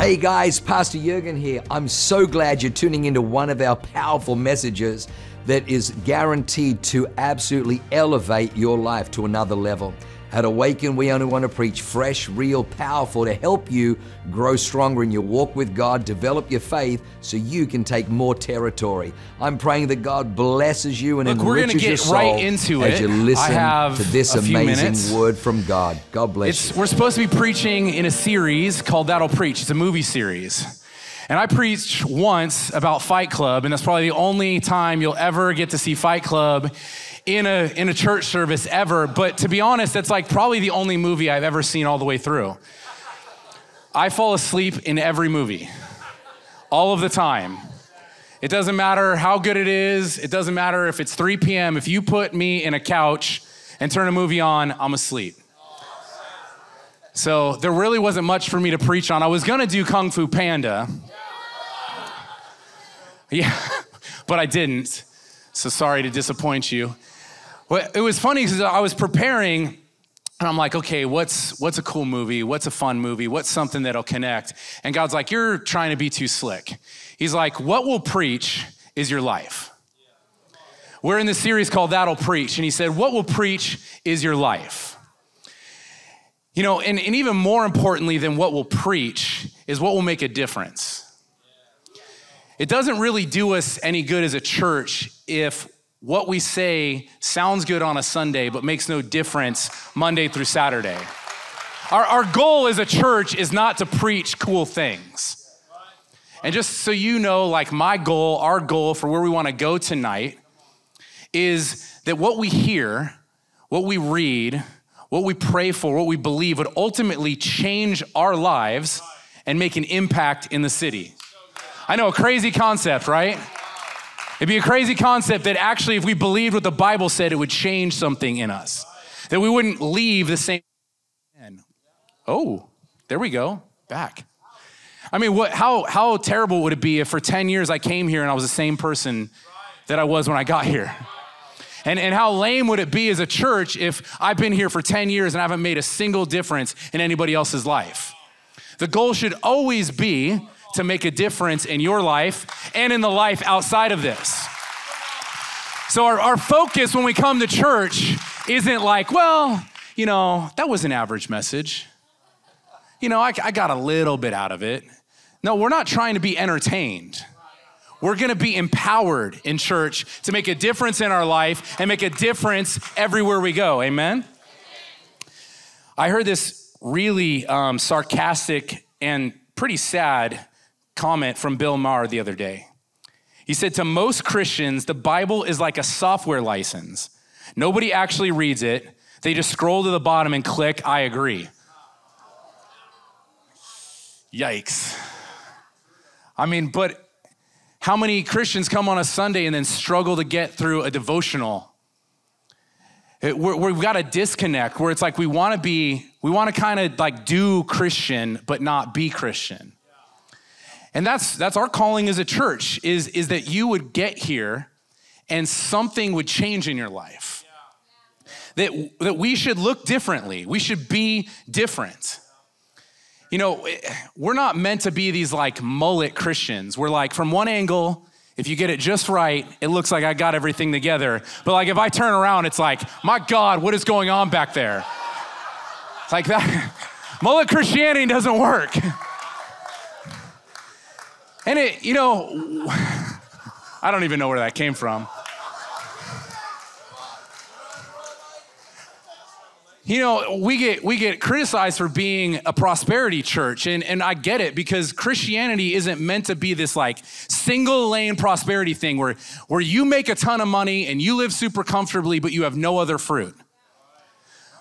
Hey guys, Pastor Jurgen here. I'm so glad you're tuning into one of our powerful messages that is guaranteed to absolutely elevate your life to another level. At Awaken, we only want to preach fresh, real, powerful to help you grow stronger in your walk with God, develop your faith so you can take more territory. I'm praying that God blesses you and Look, we're enriches gonna your soul right into as it. you listen have to this amazing word from God. God bless It's, you. we're supposed to be preaching in a series called That'll Preach. It's a movie series. And I preached once about Fight Club, and that's probably the only time you'll ever get to see Fight Club in a, in a church service ever. But to be honest, that's like probably the only movie I've ever seen all the way through. I fall asleep in every movie, all of the time. It doesn't matter how good it is, it doesn't matter if it's 3 p.m. If you put me in a couch and turn a movie on, I'm asleep. So there really wasn't much for me to preach on. I was gonna do Kung Fu Panda. Yeah, but I didn't. So sorry to disappoint you. It was funny because I was preparing and I'm like, okay, what's what's a cool movie? What's a fun movie? What's something that'll connect? And God's like, you're trying to be too slick. He's like, what will preach is your life. We're in this series called That'll Preach, and he said, What will preach is your life. You know, and, and even more importantly than what will preach is what will make a difference. It doesn't really do us any good as a church if what we say sounds good on a Sunday but makes no difference Monday through Saturday. Our, our goal as a church is not to preach cool things. And just so you know, like my goal, our goal for where we want to go tonight is that what we hear, what we read, what we pray for, what we believe would ultimately change our lives and make an impact in the city. I know, a crazy concept, right? It'd be a crazy concept that actually, if we believed what the Bible said, it would change something in us. That we wouldn't leave the same. Oh, there we go. Back. I mean, what, how, how terrible would it be if for 10 years I came here and I was the same person that I was when I got here? And, and how lame would it be as a church if I've been here for 10 years and I haven't made a single difference in anybody else's life? The goal should always be to make a difference in your life and in the life outside of this. So, our, our focus when we come to church isn't like, well, you know, that was an average message. You know, I, I got a little bit out of it. No, we're not trying to be entertained. We're gonna be empowered in church to make a difference in our life and make a difference everywhere we go. Amen? I heard this really um, sarcastic and pretty sad comment from Bill Maher the other day. He said, To most Christians, the Bible is like a software license. Nobody actually reads it, they just scroll to the bottom and click, I agree. Yikes. I mean, but how many Christians come on a Sunday and then struggle to get through a devotional? It, we've got a disconnect where it's like we want to be, we want to kind of like do Christian, but not be Christian. And that's, that's our calling as a church is, is that you would get here and something would change in your life. That, that we should look differently. We should be different. You know, eh, we're not meant to be these like mullet Christians. We're like, from one angle, if you get it just right, it looks like I got everything together. But like, if I turn around, it's like, my God, what is going on back there? It's like that. mullet Christianity doesn't work. And it, you know, I don't even know where that came from. You know, we get we get criticized for being a prosperity church, and, and I get it because Christianity isn't meant to be this like single lane prosperity thing where, where you make a ton of money and you live super comfortably, but you have no other fruit.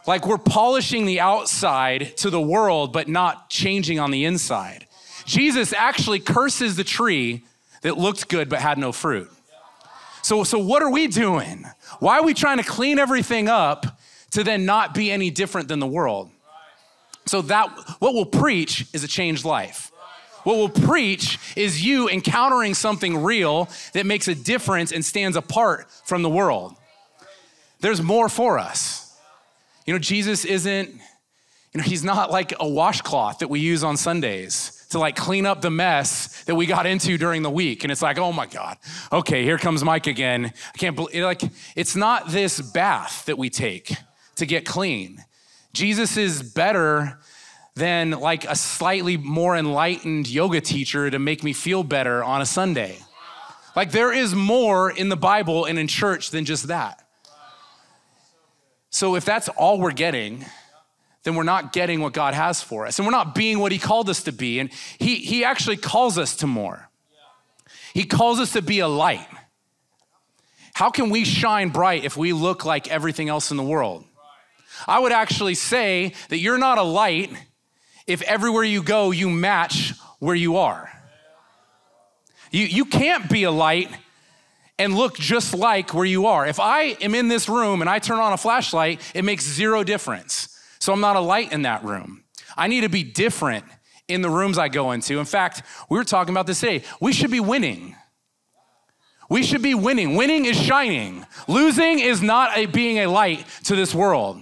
Like we're polishing the outside to the world, but not changing on the inside. Jesus actually curses the tree that looked good but had no fruit. So, so what are we doing? Why are we trying to clean everything up to then not be any different than the world? So that what we'll preach is a changed life. What we'll preach is you encountering something real that makes a difference and stands apart from the world. There's more for us. You know, Jesus isn't, you know, he's not like a washcloth that we use on Sundays to like clean up the mess that we got into during the week. And it's like, oh my God, okay, here comes Mike again. I can't believe, like, it's not this bath that we take to get clean. Jesus is better than like a slightly more enlightened yoga teacher to make me feel better on a Sunday. Like, there is more in the Bible and in church than just that. So, if that's all we're getting, then we're not getting what God has for us. And we're not being what He called us to be. And He, he actually calls us to more. He calls us to be a light. How can we shine bright if we look like everything else in the world? I would actually say that you're not a light if everywhere you go you match where you are. You, you can't be a light and look just like where you are. If I am in this room and I turn on a flashlight, it makes zero difference. So I'm not a light in that room. I need to be different in the rooms I go into. In fact, we were talking about this today. We should be winning. We should be winning. Winning is shining. Losing is not a, being a light to this world.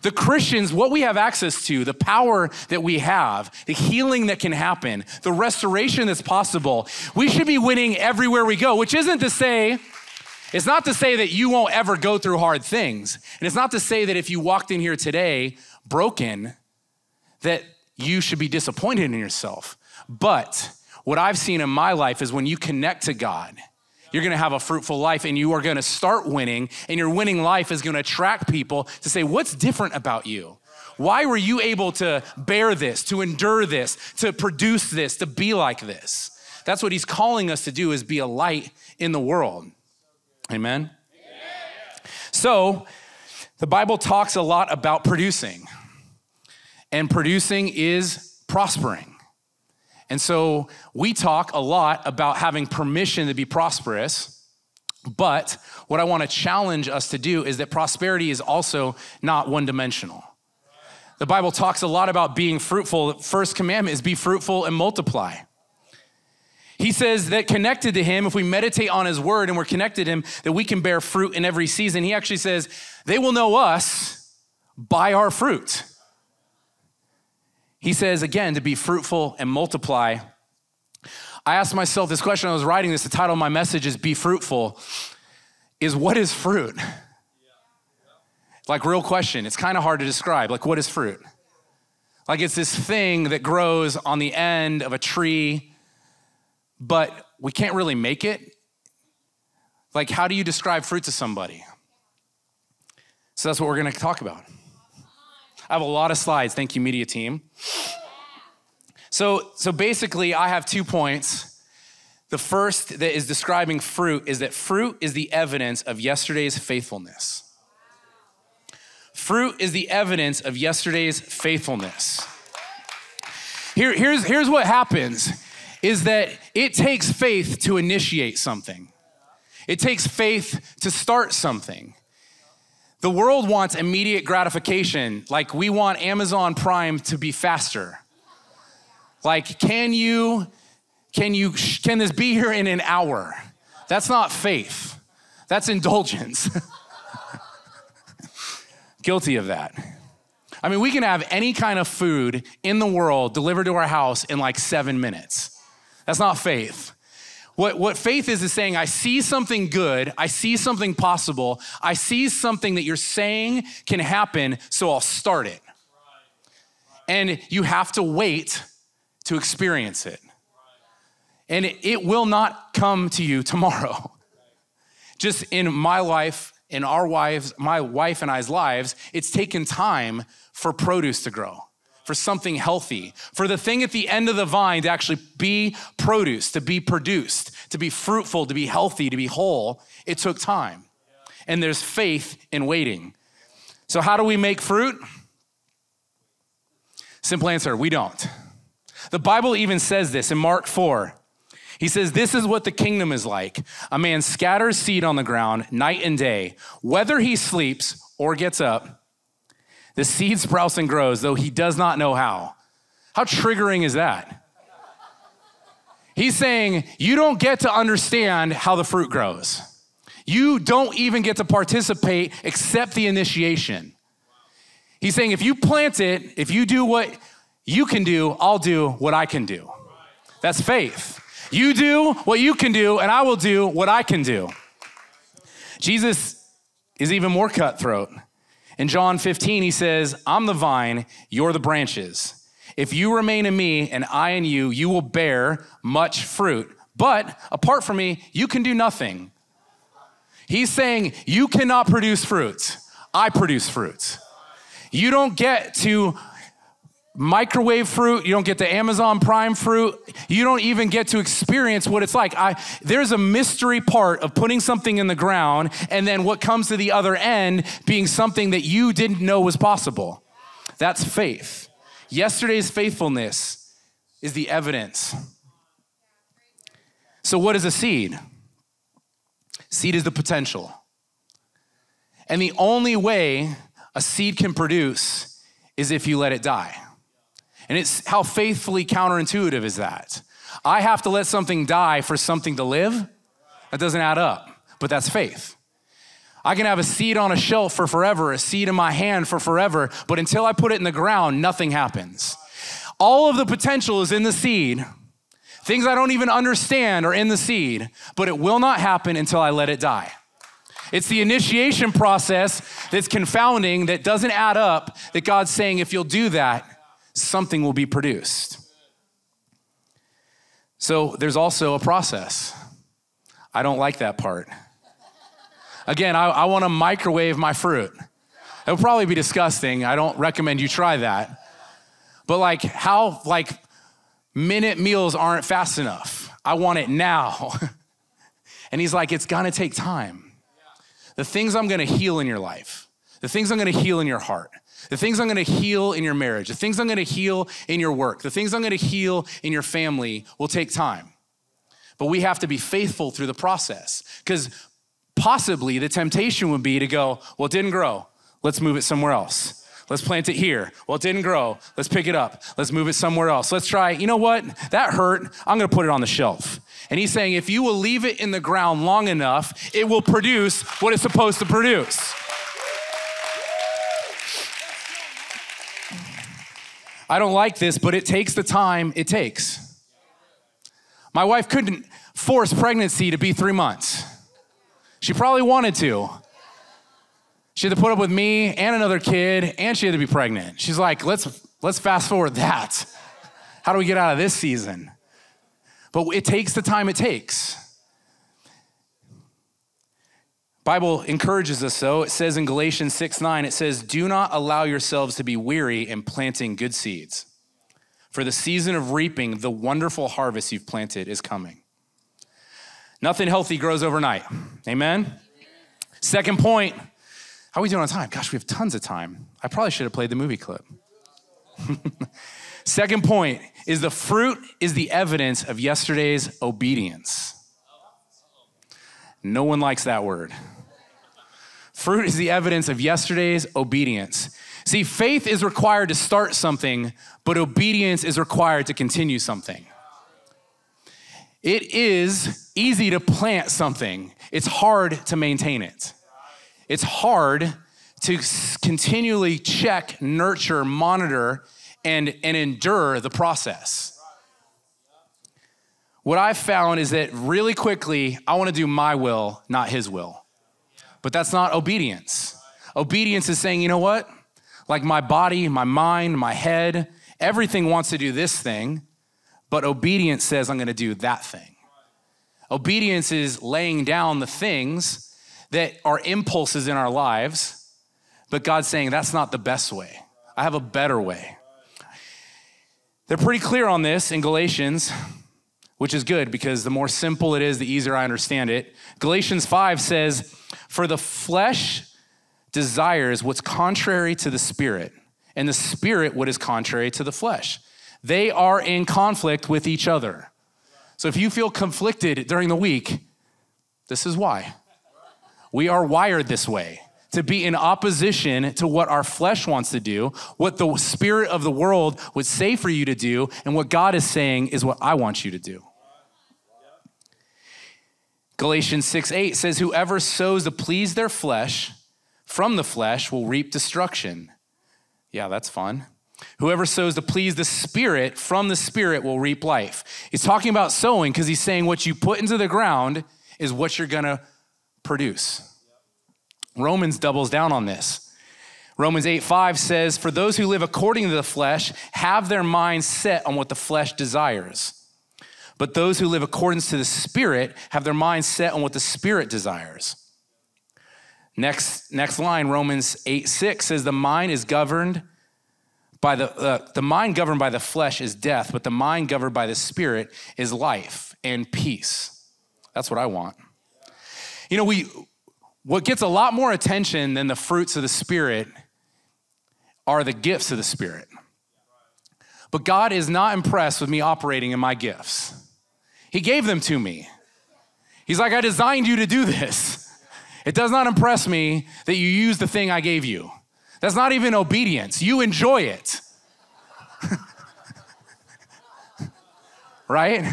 The Christians, what we have access to, the power that we have, the healing that can happen, the restoration that's possible, we should be winning everywhere we go, which isn't to say, it's not to say that you won't ever go through hard things. And it's not to say that if you walked in here today broken, that you should be disappointed in yourself. But what I've seen in my life is when you connect to God, you're gonna have a fruitful life and you are gonna start winning, and your winning life is gonna attract people to say, What's different about you? Why were you able to bear this, to endure this, to produce this, to be like this? That's what he's calling us to do is be a light in the world. Amen. Amen. So, the Bible talks a lot about producing, and producing is prospering. And so we talk a lot about having permission to be prosperous. But what I want to challenge us to do is that prosperity is also not one dimensional. The Bible talks a lot about being fruitful. The first commandment is be fruitful and multiply. He says that connected to him, if we meditate on his word and we're connected to him, that we can bear fruit in every season. He actually says, they will know us by our fruit. He says again to be fruitful and multiply. I asked myself this question I was writing this. The title of my message is Be Fruitful. Is what is fruit? Like, real question. It's kind of hard to describe. Like, what is fruit? Like, it's this thing that grows on the end of a tree, but we can't really make it. Like, how do you describe fruit to somebody? So, that's what we're going to talk about. I have a lot of slides. Thank you, media team. So, so basically, I have two points. The first that is describing fruit is that fruit is the evidence of yesterday's faithfulness. Fruit is the evidence of yesterday's faithfulness. Here, here's, here's what happens is that it takes faith to initiate something. It takes faith to start something. The world wants immediate gratification. Like we want Amazon Prime to be faster. Like, can you, can you, can this be here in an hour? That's not faith. That's indulgence. Guilty of that. I mean, we can have any kind of food in the world delivered to our house in like seven minutes. That's not faith. What, what faith is is saying, I see something good, I see something possible, I see something that you're saying can happen, so I'll start it. And you have to wait to experience it. And it, it will not come to you tomorrow. Just in my life, in our wives, my wife and I's lives, it's taken time for produce to grow for something healthy, for the thing at the end of the vine to actually be produced, to be produced, to be fruitful, to be healthy, to be whole, it took time. And there's faith in waiting. So, how do we make fruit? Simple answer we don't. The Bible even says this in Mark 4. He says, This is what the kingdom is like. A man scatters seed on the ground night and day. Whether he sleeps or gets up, the seed sprouts and grows, though he does not know how. How triggering is that? He's saying, You don't get to understand how the fruit grows. You don't even get to participate except the initiation. He's saying, If you plant it, if you do what you can do, I'll do what I can do. That's faith. You do what you can do, and I will do what I can do. Jesus is even more cutthroat. In John 15, he says, I'm the vine, you're the branches. If you remain in me and I in you, you will bear much fruit. But apart from me, you can do nothing. He's saying, You cannot produce fruit. I produce fruit. You don't get to microwave fruit. You don't get the Amazon Prime fruit. You don't even get to experience what it's like. I, there's a mystery part of putting something in the ground and then what comes to the other end being something that you didn't know was possible. That's faith. Yesterday's faithfulness is the evidence. So, what is a seed? Seed is the potential. And the only way a seed can produce is if you let it die. And it's how faithfully counterintuitive is that? I have to let something die for something to live? That doesn't add up, but that's faith. I can have a seed on a shelf for forever, a seed in my hand for forever, but until I put it in the ground, nothing happens. All of the potential is in the seed. Things I don't even understand are in the seed, but it will not happen until I let it die. It's the initiation process that's confounding, that doesn't add up, that God's saying, if you'll do that, something will be produced. So there's also a process. I don't like that part. Again, I, I want to microwave my fruit. It will probably be disgusting. I don't recommend you try that. But like how like minute meals aren't fast enough. I want it now. and he's like, it's gonna take time. The things I'm gonna heal in your life, the things I'm gonna heal in your heart, the things I'm gonna heal in your marriage, the things I'm gonna heal in your work, the things I'm gonna heal in your family will take time. But we have to be faithful through the process because possibly the temptation would be to go, well, it didn't grow. Let's move it somewhere else. Let's plant it here. Well, it didn't grow. Let's pick it up. Let's move it somewhere else. Let's try, you know what? That hurt. I'm going to put it on the shelf. And he's saying, if you will leave it in the ground long enough, it will produce what it's supposed to produce. I don't like this, but it takes the time it takes. My wife couldn't force pregnancy to be three months. She probably wanted to. She had to put up with me and another kid, and she had to be pregnant. She's like, let's, let's fast forward that. How do we get out of this season? But it takes the time it takes. Bible encourages us so. It says in Galatians 6 9, it says, Do not allow yourselves to be weary in planting good seeds. For the season of reaping the wonderful harvest you've planted is coming. Nothing healthy grows overnight. Amen? Second point. How are we doing on time? Gosh, we have tons of time. I probably should have played the movie clip. Second point is the fruit is the evidence of yesterday's obedience. No one likes that word. Fruit is the evidence of yesterday's obedience. See, faith is required to start something, but obedience is required to continue something. It is easy to plant something, it's hard to maintain it. It's hard to continually check, nurture, monitor, and, and endure the process. What I've found is that really quickly, I want to do my will, not his will. But that's not obedience. Obedience is saying, you know what? Like my body, my mind, my head, everything wants to do this thing, but obedience says, I'm going to do that thing. Obedience is laying down the things that are impulses in our lives, but God's saying, that's not the best way. I have a better way. They're pretty clear on this in Galatians which is good because the more simple it is, the easier I understand it. Galatians 5 says, For the flesh desires what's contrary to the spirit, and the spirit what is contrary to the flesh. They are in conflict with each other. So if you feel conflicted during the week, this is why. We are wired this way to be in opposition to what our flesh wants to do, what the spirit of the world would say for you to do, and what God is saying is what I want you to do. Galatians 6 8 says, Whoever sows to please their flesh from the flesh will reap destruction. Yeah, that's fun. Whoever sows to please the Spirit from the Spirit will reap life. He's talking about sowing because he's saying what you put into the ground is what you're going to produce. Romans doubles down on this. Romans 8 5 says, For those who live according to the flesh have their minds set on what the flesh desires. But those who live according to the Spirit have their minds set on what the Spirit desires. Next, next line, Romans 8 6 says, The mind is governed by the, uh, the mind governed by the flesh is death, but the mind governed by the Spirit is life and peace. That's what I want. You know, we, what gets a lot more attention than the fruits of the Spirit are the gifts of the Spirit. But God is not impressed with me operating in my gifts. He gave them to me. He's like, I designed you to do this. It does not impress me that you use the thing I gave you. That's not even obedience. You enjoy it. right?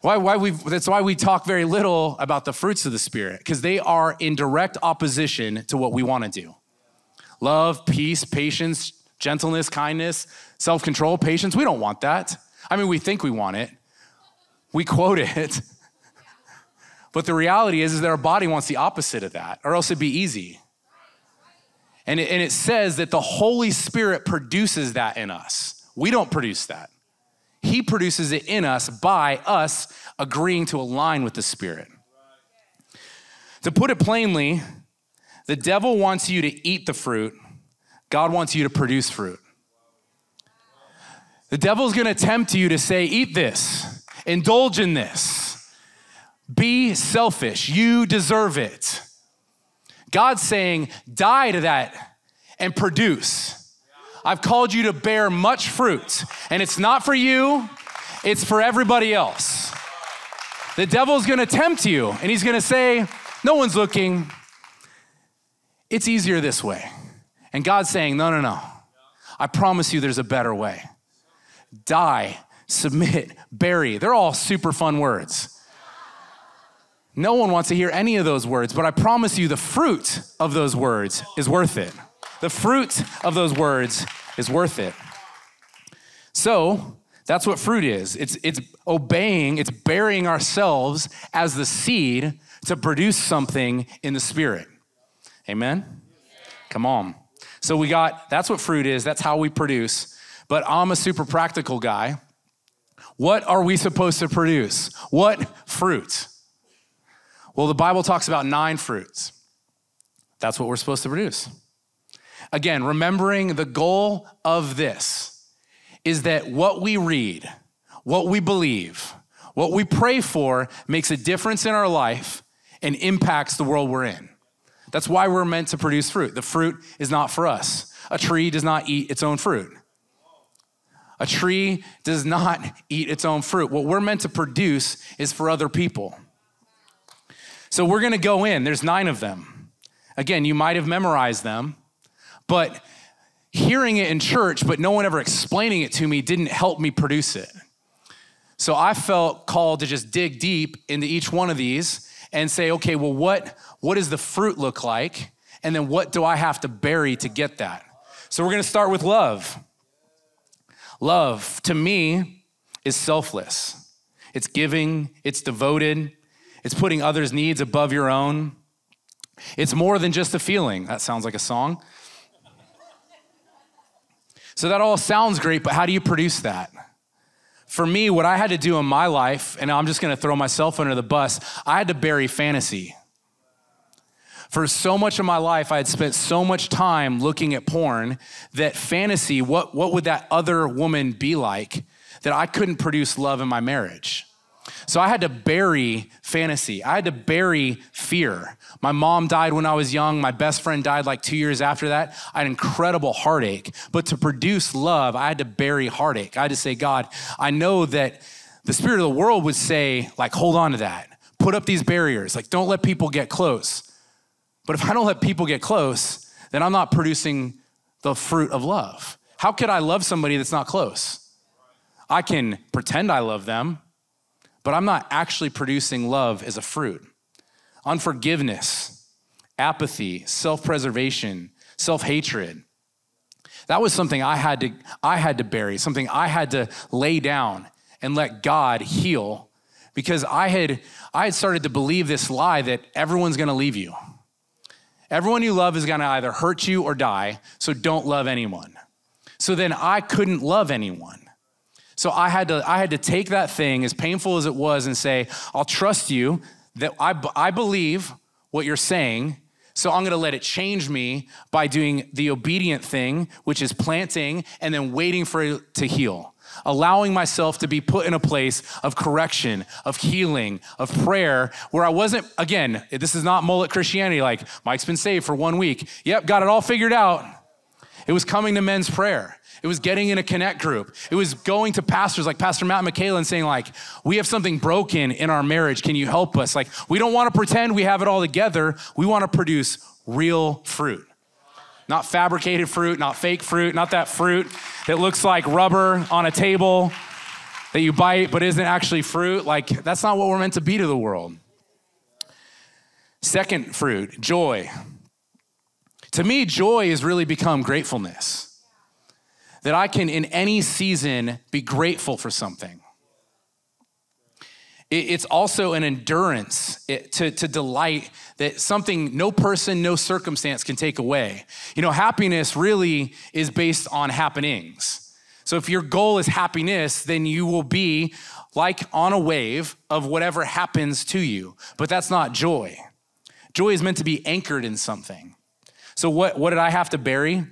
Why, why we that's why we talk very little about the fruits of the Spirit, because they are in direct opposition to what we want to do. Love, peace, patience, gentleness, kindness, self control, patience. We don't want that. I mean, we think we want it, we quote it. But the reality is, is that our body wants the opposite of that, or else it'd be easy. And it, and it says that the Holy Spirit produces that in us. We don't produce that. He produces it in us by us agreeing to align with the Spirit. To put it plainly, the devil wants you to eat the fruit, God wants you to produce fruit. The devil's gonna tempt you to say, Eat this, indulge in this, be selfish, you deserve it. God's saying, Die to that and produce. I've called you to bear much fruit, and it's not for you, it's for everybody else. The devil's gonna tempt you, and he's gonna say, No one's looking. It's easier this way. And God's saying, No, no, no. I promise you there's a better way. Die, submit, bury. They're all super fun words. No one wants to hear any of those words, but I promise you the fruit of those words is worth it. The fruit of those words is worth it. So, that's what fruit is. It's, it's obeying, it's burying ourselves as the seed to produce something in the spirit. Amen? Come on. So we got, that's what fruit is, that's how we produce. But I'm a super practical guy. What are we supposed to produce? What fruit? Well, the Bible talks about nine fruits. That's what we're supposed to produce. Again, remembering the goal of this is that what we read, what we believe, what we pray for makes a difference in our life and impacts the world we're in. That's why we're meant to produce fruit. The fruit is not for us. A tree does not eat its own fruit. A tree does not eat its own fruit. What we're meant to produce is for other people. So we're gonna go in, there's nine of them. Again, you might have memorized them. But hearing it in church, but no one ever explaining it to me didn't help me produce it. So I felt called to just dig deep into each one of these and say, okay, well, what, what does the fruit look like? And then what do I have to bury to get that? So we're gonna start with love. Love, to me, is selfless. It's giving, it's devoted, it's putting others' needs above your own. It's more than just a feeling. That sounds like a song. So that all sounds great, but how do you produce that? For me, what I had to do in my life, and I'm just gonna throw myself under the bus, I had to bury fantasy. For so much of my life, I had spent so much time looking at porn that fantasy, what, what would that other woman be like, that I couldn't produce love in my marriage. So I had to bury fantasy. I had to bury fear. My mom died when I was young. My best friend died like two years after that. I had incredible heartache. But to produce love, I had to bury heartache. I had to say, God, I know that the spirit of the world would say, like, hold on to that. Put up these barriers. Like, don't let people get close. But if I don't let people get close, then I'm not producing the fruit of love. How could I love somebody that's not close? I can pretend I love them, but I'm not actually producing love as a fruit. Unforgiveness, apathy, self preservation, self hatred. That was something I had to I had to bury, something I had to lay down and let God heal because I had I had started to believe this lie that everyone's to leave you. Everyone you love is going to either hurt you or die, so don't love anyone. So then I couldn't love anyone. So I had to I had to take that thing as painful as it was and say, I'll trust you that I I believe what you're saying so I'm gonna let it change me by doing the obedient thing, which is planting and then waiting for it to heal. Allowing myself to be put in a place of correction, of healing, of prayer, where I wasn't, again, this is not mullet Christianity, like Mike's been saved for one week. Yep, got it all figured out. It was coming to men's prayer. It was getting in a connect group. It was going to pastors like Pastor Matt McKayla and saying, like, we have something broken in our marriage. Can you help us? Like, we don't want to pretend we have it all together. We want to produce real fruit. Not fabricated fruit, not fake fruit, not that fruit that looks like rubber on a table that you bite but isn't actually fruit. Like, that's not what we're meant to be to the world. Second fruit, joy. To me, joy has really become gratefulness that I can, in any season, be grateful for something. It's also an endurance to, to delight that something no person, no circumstance can take away. You know, happiness really is based on happenings. So if your goal is happiness, then you will be like on a wave of whatever happens to you. But that's not joy. Joy is meant to be anchored in something. So what, what did I have to bury?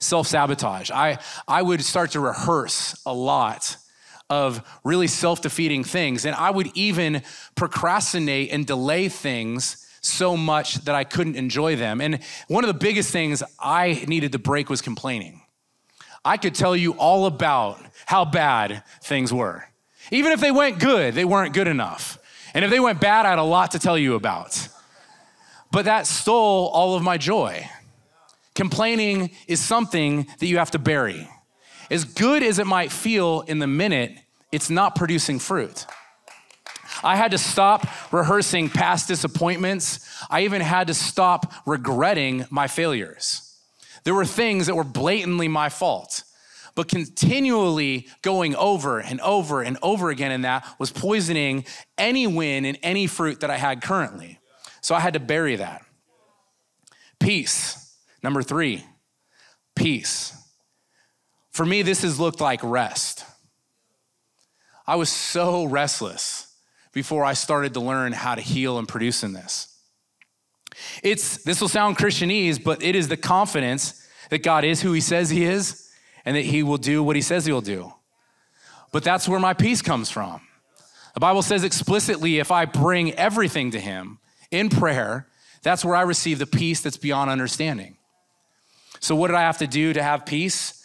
self sabotage. I, I would start to rehearse a lot of really self defeating things. And I would even procrastinate and delay things so much that I couldn't enjoy them. And one of the biggest things I needed to break was complaining. I could tell you all about how bad things were. Even if they went good, they weren't good enough. And if they went bad, I had a lot to tell you about. But that stole all of my joy. Complaining is something that you have to bury. As good as it might feel in the minute, it's not producing fruit. I had to stop rehearsing past disappointments. I even had to stop regretting my failures. There were things that were blatantly my fault, but continually going over and over and over again in that was poisoning any win and any fruit that I had currently. So I had to bury that. Peace. Number three, peace. For me, this has looked like rest. I was so restless before I started to learn how to heal and produce in this. It's this will sound Christianese, but it is the confidence that God is who he says he is and that he will do what he says he will do. But that's where my peace comes from. The Bible says explicitly if I bring everything to him in prayer, that's where I receive the peace that's beyond understanding. So, what did I have to do to have peace?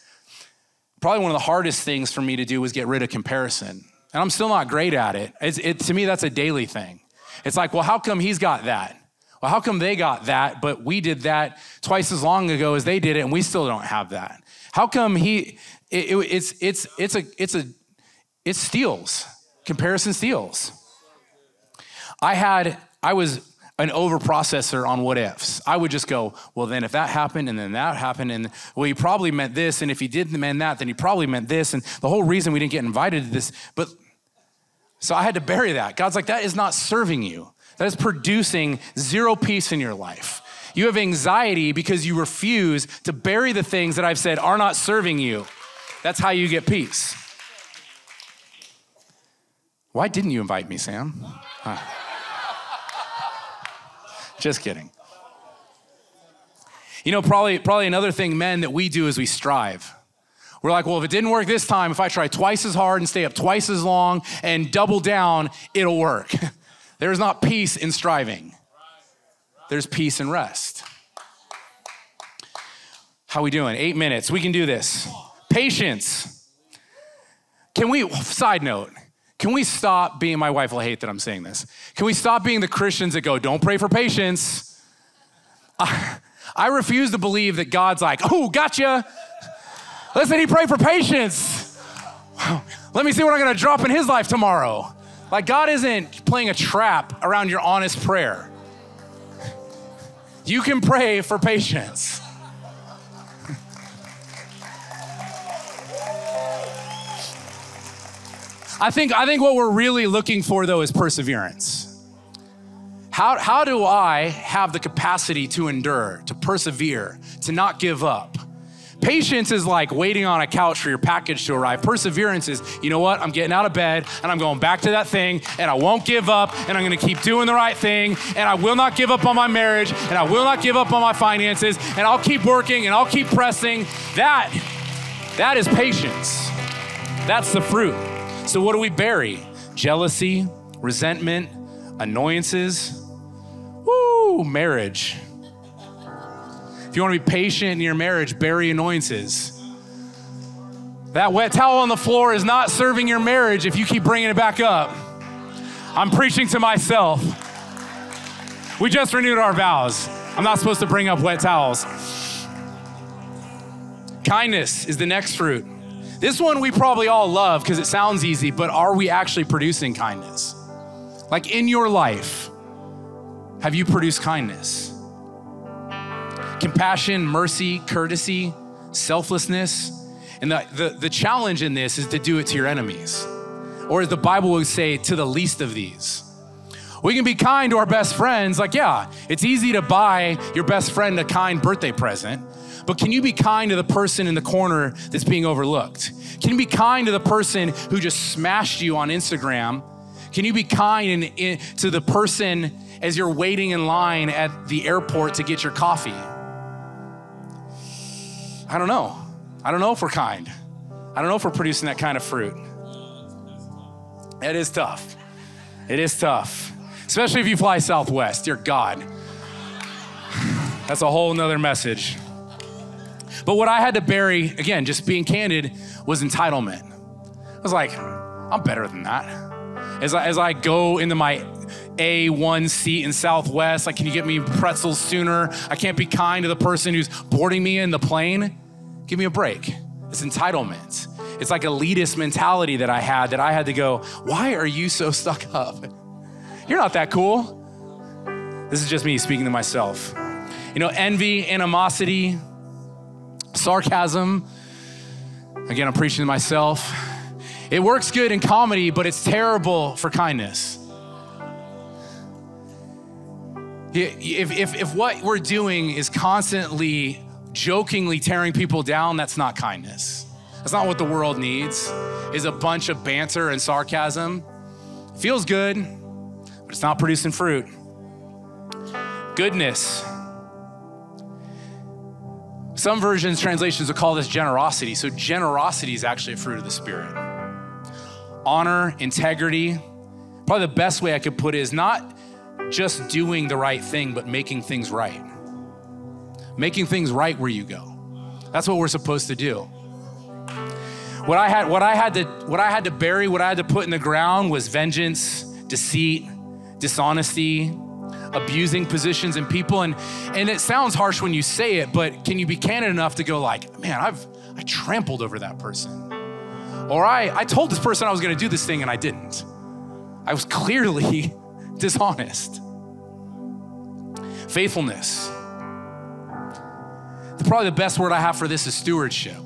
Probably one of the hardest things for me to do was get rid of comparison. And I'm still not great at it. it. To me, that's a daily thing. It's like, well, how come he's got that? Well, how come they got that, but we did that twice as long ago as they did it, and we still don't have that? How come he? It, it, it's it's it's a it's a it steals. Comparison steals. I had I was an overprocessor on what ifs. I would just go, well, then if that happened and then that happened, and well, he probably meant this, and if he didn't mean that, then he probably meant this, and the whole reason we didn't get invited to this. But so I had to bury that. God's like, that is not serving you, that is producing zero peace in your life. You have anxiety because you refuse to bury the things that I've said are not serving you. That's how you get peace. Why didn't you invite me, Sam? Huh. Just kidding. You know, probably, probably another thing, men, that we do is we strive. We're like, well, if it didn't work this time, if I try twice as hard and stay up twice as long and double down, it'll work. There's not peace in striving, there's peace in rest. How we doing? Eight minutes. We can do this. Patience. Can we, side note, can we stop being, my wife will hate that I'm saying this. Can we stop being the Christians that go, don't pray for patience? I, I refuse to believe that God's like, oh, gotcha. Listen, he prayed for patience. Let me see what I'm gonna drop in his life tomorrow. Like, God isn't playing a trap around your honest prayer. You can pray for patience. I think, I think what we're really looking for though is perseverance. How, how do I have the capacity to endure, to persevere, to not give up? Patience is like waiting on a couch for your package to arrive. Perseverance is, you know what? I'm getting out of bed and I'm going back to that thing and I won't give up and I'm going to keep doing the right thing and I will not give up on my marriage and I will not give up on my finances and I'll keep working and I'll keep pressing. That that is patience. That's the fruit. So what do we bury? Jealousy, resentment, annoyances. Woo, marriage. If you want to be patient in your marriage, bury annoyances. That wet towel on the floor is not serving your marriage if you keep bringing it back up. I'm preaching to myself. We just renewed our vows. I'm not supposed to bring up wet towels. Kindness is the next fruit. This one we probably all love because it sounds easy, but are we actually producing kindness? Like in your life, have you produced kindness? compassion, mercy, courtesy, selflessness. And the, the, the, challenge in this is to do it to your enemies. Or as the Bible would say, to the least of these. We can be kind to our best friends. Like, yeah, it's easy to buy your best friend a kind birthday present, but can you be kind to the person in the corner that's being overlooked? Can you be kind to the person who just smashed you on Instagram? Can you be kind in, in, to the person as you're waiting in line at the airport to get your coffee? I don't know. I don't know if we're kind. I don't know if we're producing that kind of fruit. It is tough. It is tough, especially if you fly Southwest. Dear God. That's a whole nother message. But what I had to bury, again, just being candid, was entitlement. I was like, I'm better than that. As I, as I go into my A1 seat in Southwest, like, can you get me pretzels sooner? I can't be kind to the person who's boarding me in the plane. Give me a break. It's entitlement. It's like elitist mentality that I had that I had to go, why are you so stuck up? You're not that cool. This is just me speaking to myself. You know, envy, animosity, sarcasm. Again, I'm preaching to myself. It works good in comedy, but it's terrible for kindness. If, if, if what we're doing is constantly jokingly tearing people down, that's not kindness. That's not what the world needs. Is a bunch of banter and sarcasm. feels good, but it's not producing fruit. Goodness. Some versions, translations will call this generosity. So, generosity is actually a fruit of the Spirit. Honor, integrity. Probably the best way I could put it is not just doing the right thing, but making things right making things right where you go. That's what we're supposed to do. What I had, what I had to, what I had to bury, what I had to put in the ground was vengeance, deceit, dishonesty, abusing positions and people. And and it sounds harsh when you say it, but can you be candid enough to go like, man, I've I trampled over that person. Or I, I told this person I was gonna do this thing and I didn't. I was clearly dishonest. Faithfulness probably the best word I have for this is stewardship.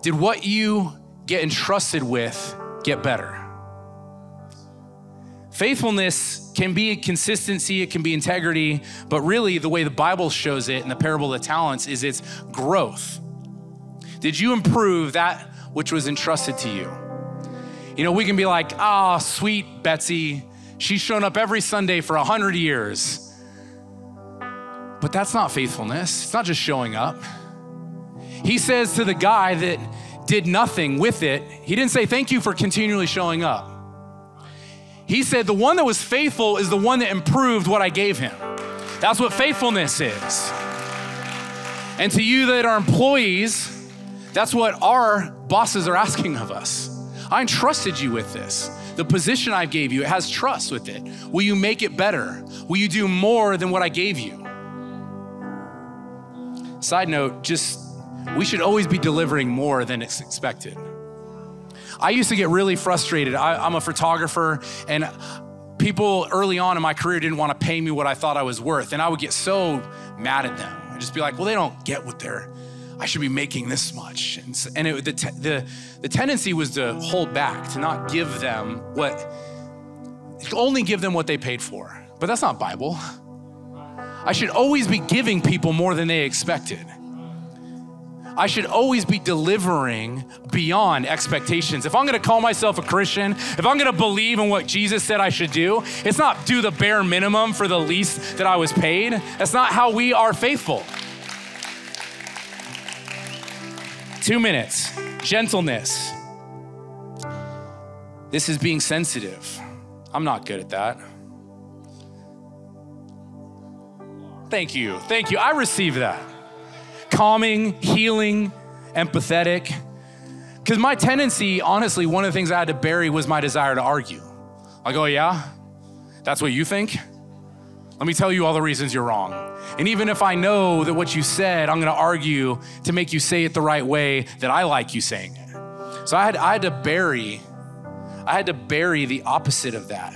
Did what you get entrusted with get better? Faithfulness can be consistency, it can be integrity, but really the way the Bible shows it in the parable of the talents is it's growth. Did you improve that which was entrusted to you? You know, we can be like, ah, oh, sweet Betsy, she's shown up every Sunday for a hundred years. But that's not faithfulness. It's not just showing up. He says to the guy that did nothing with it, he didn't say, Thank you for continually showing up. He said, The one that was faithful is the one that improved what I gave him. That's what faithfulness is. And to you that are employees, that's what our bosses are asking of us. I entrusted you with this. The position I gave you, it has trust with it. Will you make it better? Will you do more than what I gave you? Side note, just we should always be delivering more than it's expected. I used to get really frustrated. I, am a photographer, and people early on in my career didn't want to pay me what I thought I was worth. And I would get so mad at them. I'd just be like, well, they don't get what they're. I should be making this much. And, and it, the, the, the tendency was to hold back, to not give them what, only give them what they paid for. But that's not Bible. I should always be giving people more than they expected. I should always be delivering beyond expectations. If I'm gonna call myself a Christian, if I'm gonna believe in what Jesus said I should do, it's not do the bare minimum for the least that I was paid. That's not how we are faithful. Two minutes. Gentleness. This is being sensitive. I'm not good at that. Thank you. Thank you. I receive that calming, healing, empathetic. Because my tendency, honestly, one of the things I had to bury was my desire to argue. Like, oh, yeah? That's what you think? Let me tell you all the reasons you're wrong. And even if I know that what you said, I'm gonna argue to make you say it the right way that I like you saying it. So I had, I had to bury, I had to bury the opposite of that.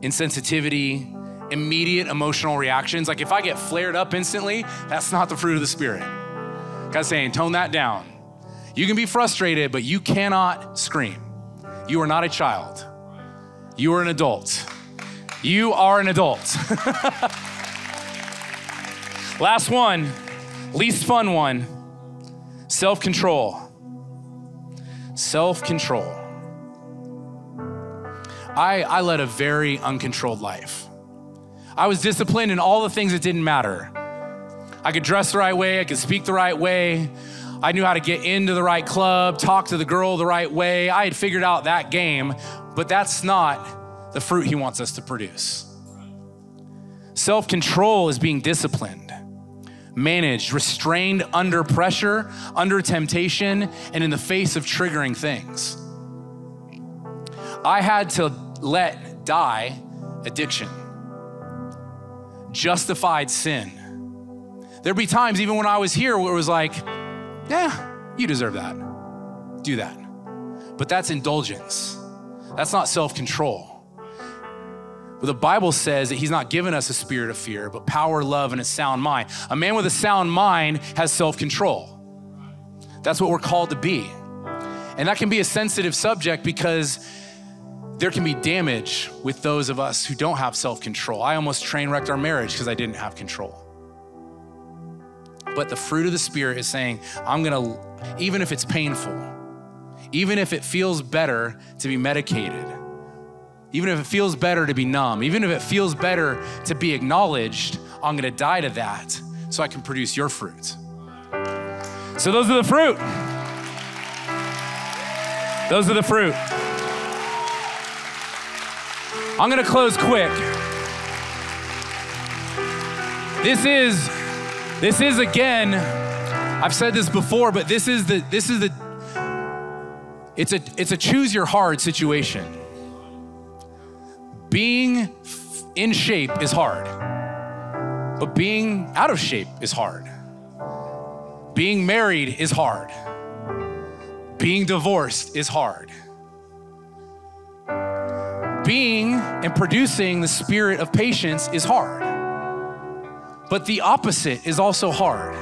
Insensitivity, immediate emotional reactions. Like if I get flared up instantly, that's not the fruit of the Spirit. God's saying, tone that down. You can be frustrated, but you cannot scream. You are not a child. You are an adult. You are an adult. Last one, least fun one self control. Self control. I, I led a very uncontrolled life. I was disciplined in all the things that didn't matter. I could dress the right way, I could speak the right way. I knew how to get into the right club, talk to the girl the right way. I had figured out that game, but that's not the fruit he wants us to produce. Self control is being disciplined, managed, restrained under pressure, under temptation, and in the face of triggering things. I had to let die addiction justified sin. There'd be times, even when I was here, where it was like, yeah, you deserve that. Do that. But that's indulgence. That's not self control. But the Bible says that He's not given us a spirit of fear, but power, love, and a sound mind. A man with a sound mind has self control. That's what we're called to be. And that can be a sensitive subject because there can be damage with those of us who don't have self control. I almost train wrecked our marriage because I didn't have control. But the fruit of the Spirit is saying, I'm gonna, even if it's painful, even if it feels better to be medicated, even if it feels better to be numb, even if it feels better to be acknowledged, I'm gonna die to that so I can produce your fruit. So, those are the fruit. Those are the fruit. I'm gonna close quick. This is, this is again, I've said this before, but this is the, this is the, it's a, it's a choose your hard situation. Being in shape is hard, but being out of shape is hard. Being married is hard. Being divorced is hard being and producing the spirit of patience is hard. But the opposite is also hard.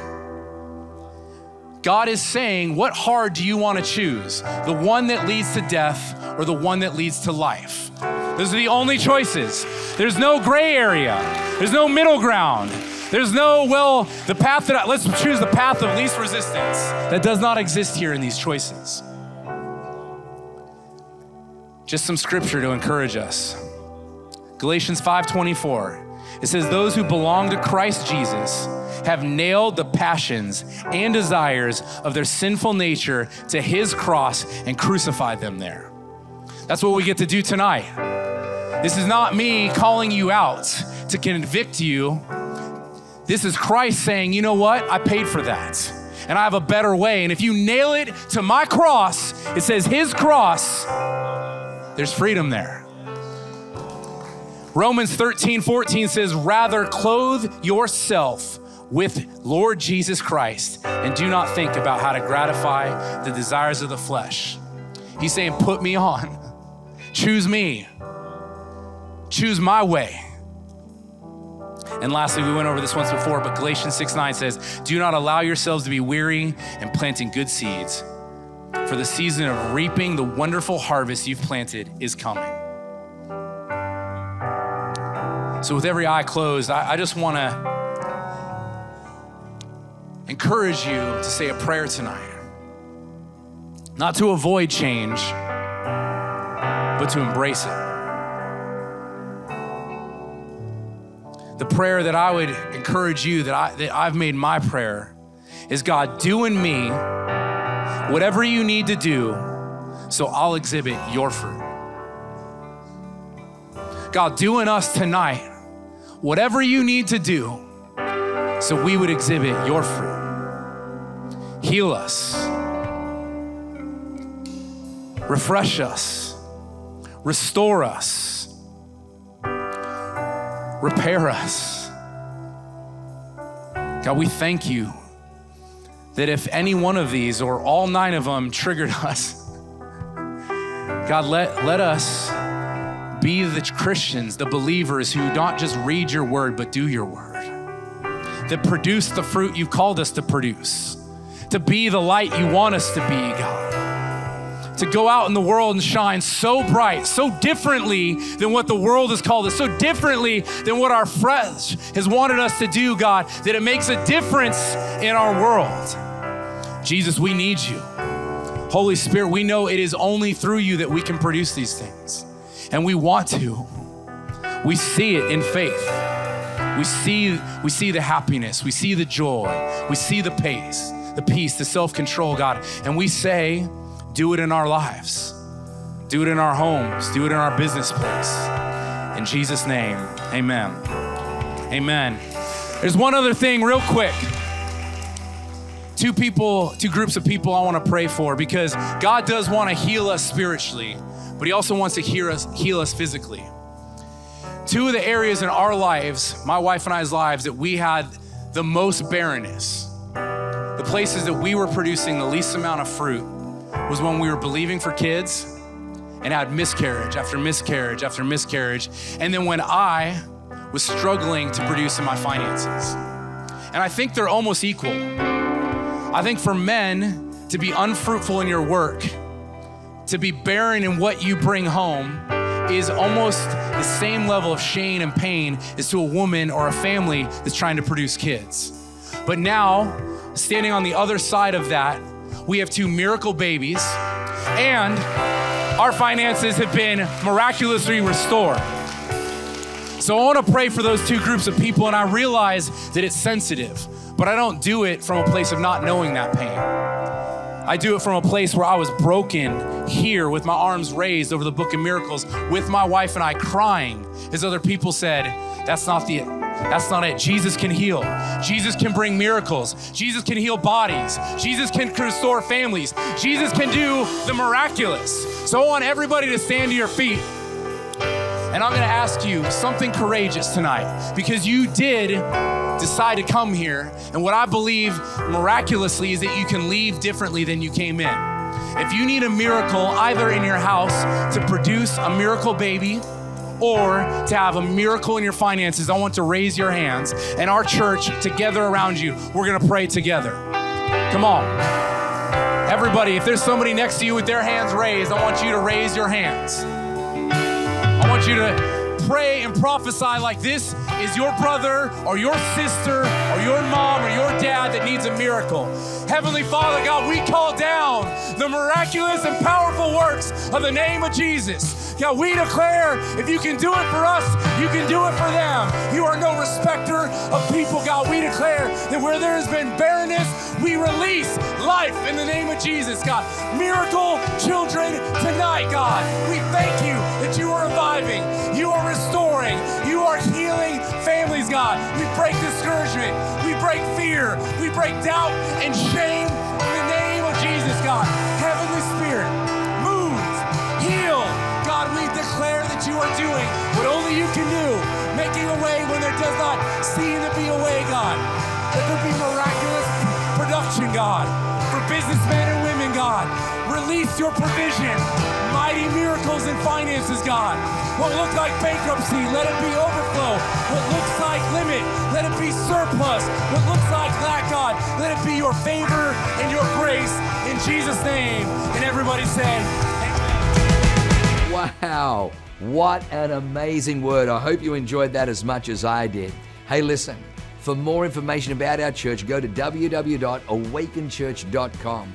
God is saying, What hard do you want to choose? The one that leads to death or the one that leads to life? Those are the only choices. There's no gray area, there's no middle ground. There's no, well, the path that, I, let's choose the path of least resistance. That does not exist here in these choices. Just some scripture to encourage us. Galatians 5:24. It says those who belong to Christ Jesus have nailed the passions and desires of their sinful nature to his cross and crucified them there. That's what we get to do tonight. This is not me calling you out to convict you. This is Christ saying, you know what? I paid for that. And I have a better way. And if you nail it to my cross, it says his cross, there's freedom there. Romans 13, 14 says, Rather clothe yourself with Lord Jesus Christ and do not think about how to gratify the desires of the flesh. He's saying, Put me on. Choose me. Choose my way. And lastly, we went over this once before, but Galatians 6 9 says, Do not allow yourselves to be weary in planting good seeds, for the season of reaping the wonderful harvest you've planted is coming. So, with every eye closed, I, I just want to encourage you to say a prayer tonight. Not to avoid change, but to embrace it. The prayer that I would encourage you that, I, that I've made my prayer is God, do in me whatever you need to do so I'll exhibit your fruit. God, do in us tonight whatever you need to do so we would exhibit your fruit. Heal us, refresh us, restore us, repair us. God, we thank you that if any one of these or all nine of them triggered us, God, let, let us be the Christians, the believers who not just read your word, but do your word, that produce the fruit you've called us to produce, to be the light you want us to be, God. To go out in the world and shine so bright, so differently than what the world has called us, so differently than what our flesh has wanted us to do, God, that it makes a difference in our world. Jesus, we need you. Holy Spirit, we know it is only through you that we can produce these things and we want to. We see it in faith. We see, we see the happiness, we see the joy, we see the pace, the peace, the self control, God. And we say, do it in our lives, do it in our homes, do it in our business place. In Jesus' name, amen. Amen. There's one other thing, real quick. Two people, two groups of people I want to pray for because God does want to heal us spiritually but He also wants to heal us, heal us physically. Two of the areas in our lives, my wife and I's lives, that we had the most barrenness, the places that we were producing the least amount of fruit, was when we were believing for kids and had miscarriage after miscarriage after miscarriage. And then when I was struggling to produce in my finances. And I think they're almost equal. I think for men to be unfruitful in your work to be barren in what you bring home is almost the same level of shame and pain as to a woman or a family that's trying to produce kids. But now, standing on the other side of that, we have two miracle babies, and our finances have been miraculously restored. So I want to pray for those two groups of people, and I realize that it's sensitive, but I don't do it from a place of not knowing that pain. I do it from a place where I was broken here with my arms raised over the book of miracles with my wife and I crying as other people said, that's not the that's not it. Jesus can heal. Jesus can bring miracles. Jesus can heal bodies. Jesus can restore families. Jesus can do the miraculous. So I want everybody to stand to your feet. And I'm going to ask you something courageous tonight because you did decide to come here. And what I believe miraculously is that you can leave differently than you came in. If you need a miracle, either in your house to produce a miracle baby, or to have a miracle in your finances, I want to raise your hands. And our church, together around you, we're gonna pray together. Come on. Everybody, if there's somebody next to you with their hands raised, I want you to raise your hands. I want you to pray and prophesy like this is your brother or your sister or your mom or your dad that needs a miracle. Heavenly Father, God, we call down the miraculous and powerful works of the name of Jesus. God, we declare if you can do it for us, you can do it for them. You are no respecter of people, God. We declare that where there has been barrenness, we release life in the name of Jesus, God. Miracle children tonight, God. We thank you that you are reviving, you are restoring, you are healing families, God. We break discouragement, we break fear, we break doubt and shame in the name of Jesus, God. Heavenly Spirit, move, heal. God, we declare that you are doing what only you can do, making a way when there does not seem to be a way, God. Let there be miraculous production, God, for businessmen and women, God. Release your provision, mighty miracles in finances, God. What looked like bankruptcy, let it be overflow. What looks like limit, let it be surplus. What looks like lack, God, let it be your favor and your grace in Jesus' name. And everybody said, Amen. Wow. What an amazing word. I hope you enjoyed that as much as I did. Hey, listen, for more information about our church, go to www.awakenchurch.com